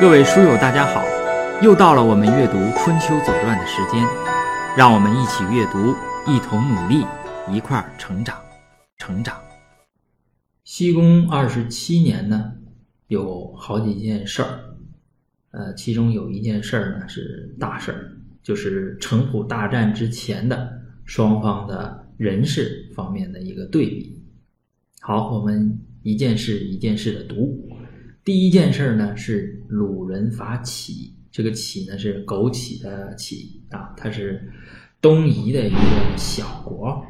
各位书友，大家好！又到了我们阅读《春秋左传》的时间，让我们一起阅读，一同努力，一块儿成长，成长。西宫二十七年呢，有好几件事儿，呃，其中有一件事儿呢是大事儿，就是城濮大战之前的双方的人事方面的一个对比。好，我们一件事一件事的读。第一件事呢是鲁人伐齐，这个齐呢是枸杞的杞啊，它是东夷的一个小国。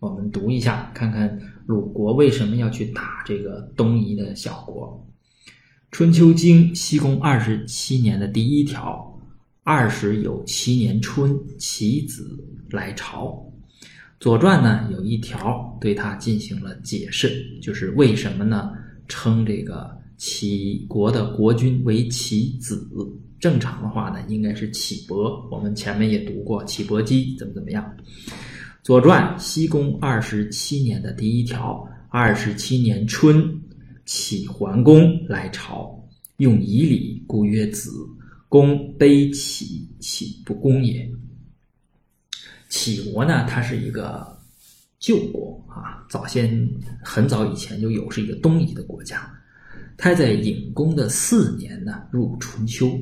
我们读一下，看看鲁国为什么要去打这个东夷的小国。春秋经西公二十七年的第一条，二十有七年春，其子来朝。左传呢有一条对他进行了解释，就是为什么呢称这个。齐国的国君为其子，正常的话呢，应该是启伯。我们前面也读过启伯姬怎么怎么样。《左传》西公二十七年的第一条：二十七年春，启桓公来朝，用以礼，故曰子。公卑启，启不公也。启国呢，它是一个旧国啊，早先很早以前就有，是一个东夷的国家。他在隐公的四年呢，入春秋。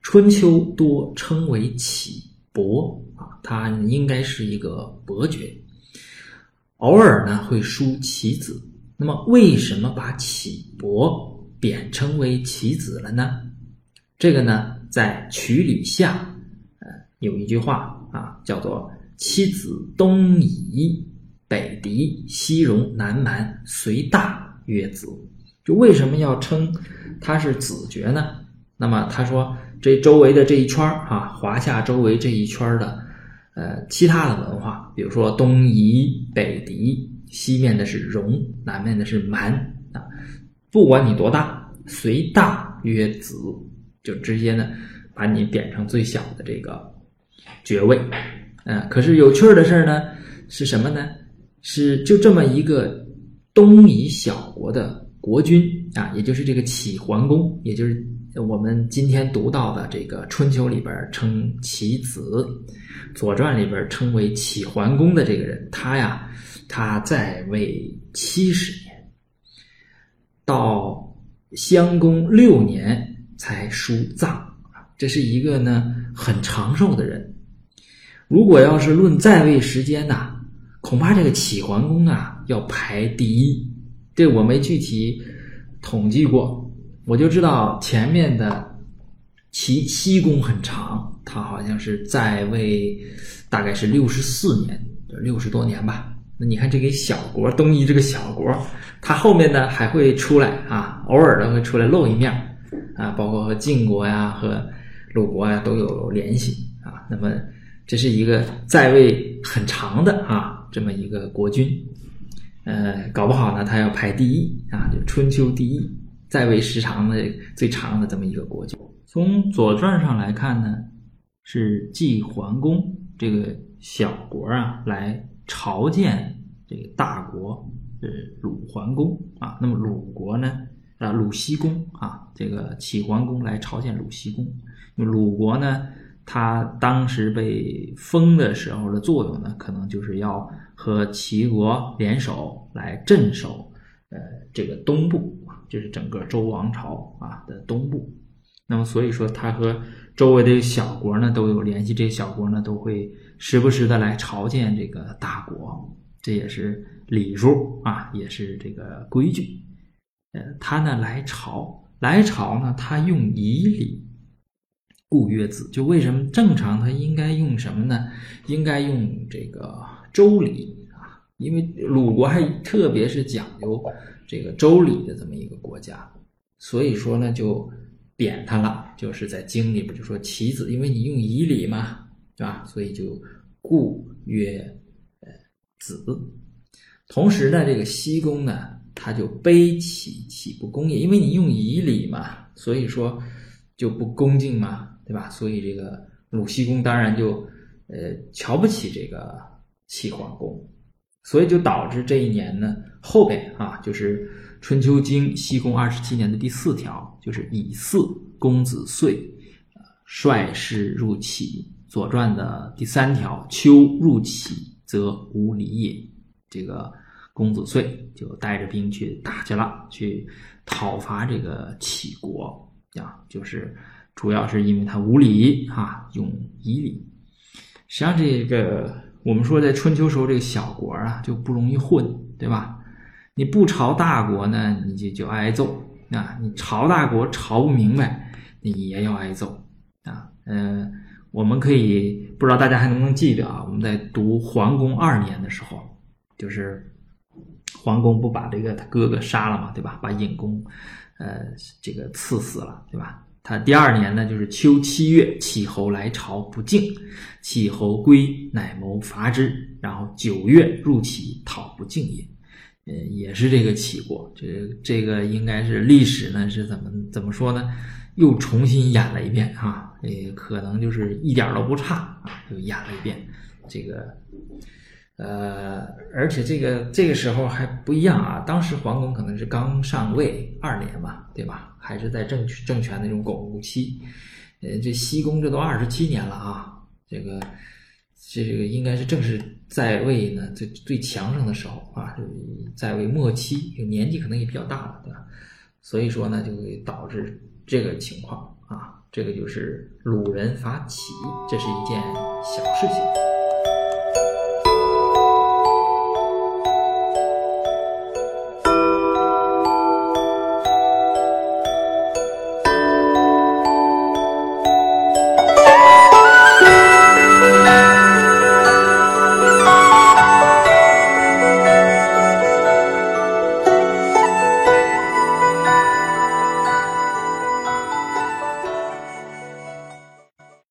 春秋多称为启伯啊，他应该是一个伯爵。偶尔呢会书其子。那么为什么把启伯贬称为其子了呢？这个呢，在曲礼下，呃，有一句话啊，叫做“妻子东夷，北狄，西戎，南蛮，随大曰子”。就为什么要称他是子爵呢？那么他说，这周围的这一圈儿啊，华夏周围这一圈的，呃，其他的文化，比如说东夷、北狄，西面的是戎，南面的是蛮啊，不管你多大，随大曰子，就直接呢把你贬成最小的这个爵位。嗯，可是有趣的事儿呢是什么呢？是就这么一个东夷小国的。国君啊，也就是这个齐桓公，也就是我们今天读到的这个春秋里边称其子，左传里边称为齐桓公的这个人，他呀，他在位七十年，到襄公六年才书葬这是一个呢很长寿的人。如果要是论在位时间呐，恐怕这个齐桓公啊要排第一。这我没具体统计过，我就知道前面的齐西公很长，他好像是在位大概是六十四年，六十多年吧。那你看这个小国东夷这个小国，他后面呢还会出来啊，偶尔的会出来露一面啊，包括和晋国呀、和鲁国呀都有联系啊。那么这是一个在位很长的啊这么一个国君。呃，搞不好呢，他要排第一啊，就春秋第一，在位时长的最长的这么一个国君。从《左传》上来看呢，是晋桓公这个小国啊来朝见这个大国，是鲁桓公啊。那么鲁国呢，啊鲁僖公啊，这个齐桓公来朝见鲁僖公。鲁国呢？他当时被封的时候的作用呢，可能就是要和齐国联手来镇守，呃，这个东部，就是整个周王朝啊的东部。那么，所以说他和周围的小国呢都有联系，这些小国呢都会时不时的来朝见这个大国，这也是礼数啊，也是这个规矩。呃，他呢来朝，来朝呢，他用仪礼。故曰子，就为什么正常他应该用什么呢？应该用这个周礼啊，因为鲁国还特别是讲究这个周礼的这么一个国家，所以说呢就贬他了，就是在经里边就说其子，因为你用仪礼嘛，对吧？所以就故曰呃子。同时呢，这个西宫呢，他就悲启启不公也，因为你用仪礼嘛，所以说就不恭敬嘛。对吧？所以这个鲁僖公当然就，呃，瞧不起这个齐桓公。所以就导致这一年呢，后边啊，就是春秋经西宫二十七年的第四条，就是以祀公子岁，率师入齐。左传的第三条，秋入齐则无礼也。这个公子遂就带着兵去打去了，去讨伐这个齐国啊，就是主要是因为他无礼啊，用夷礼。实际上，这个我们说在春秋时候，这个小国啊就不容易混，对吧？你不朝大国呢，你就就挨揍啊；你朝大国朝不明白，你也要挨揍啊。嗯。我们可以不知道大家还能不能记得啊？我们在读桓公二年的时候，就是桓公不把这个他哥哥杀了嘛，对吧？把尹公，呃，这个赐死了，对吧？他第二年呢，就是秋七月，启侯来朝不敬，启侯归，乃谋伐之。然后九月入齐，讨不敬也。呃，也是这个齐国，这这个应该是历史呢？是怎么怎么说呢？又重新演了一遍啊！也可能就是一点都不差啊，又演了一遍。这个，呃，而且这个这个时候还不一样啊。当时桓公可能是刚上位二年嘛，对吧？还是在政政权那种巩固期。呃，这西宫这都二十七年了啊，这个这个应该是正是在位呢最最强盛的时候啊，在位末期，年纪可能也比较大了，对吧？所以说呢，就会导致。这个情况啊，这个就是鲁人伐齐，这是一件小事情。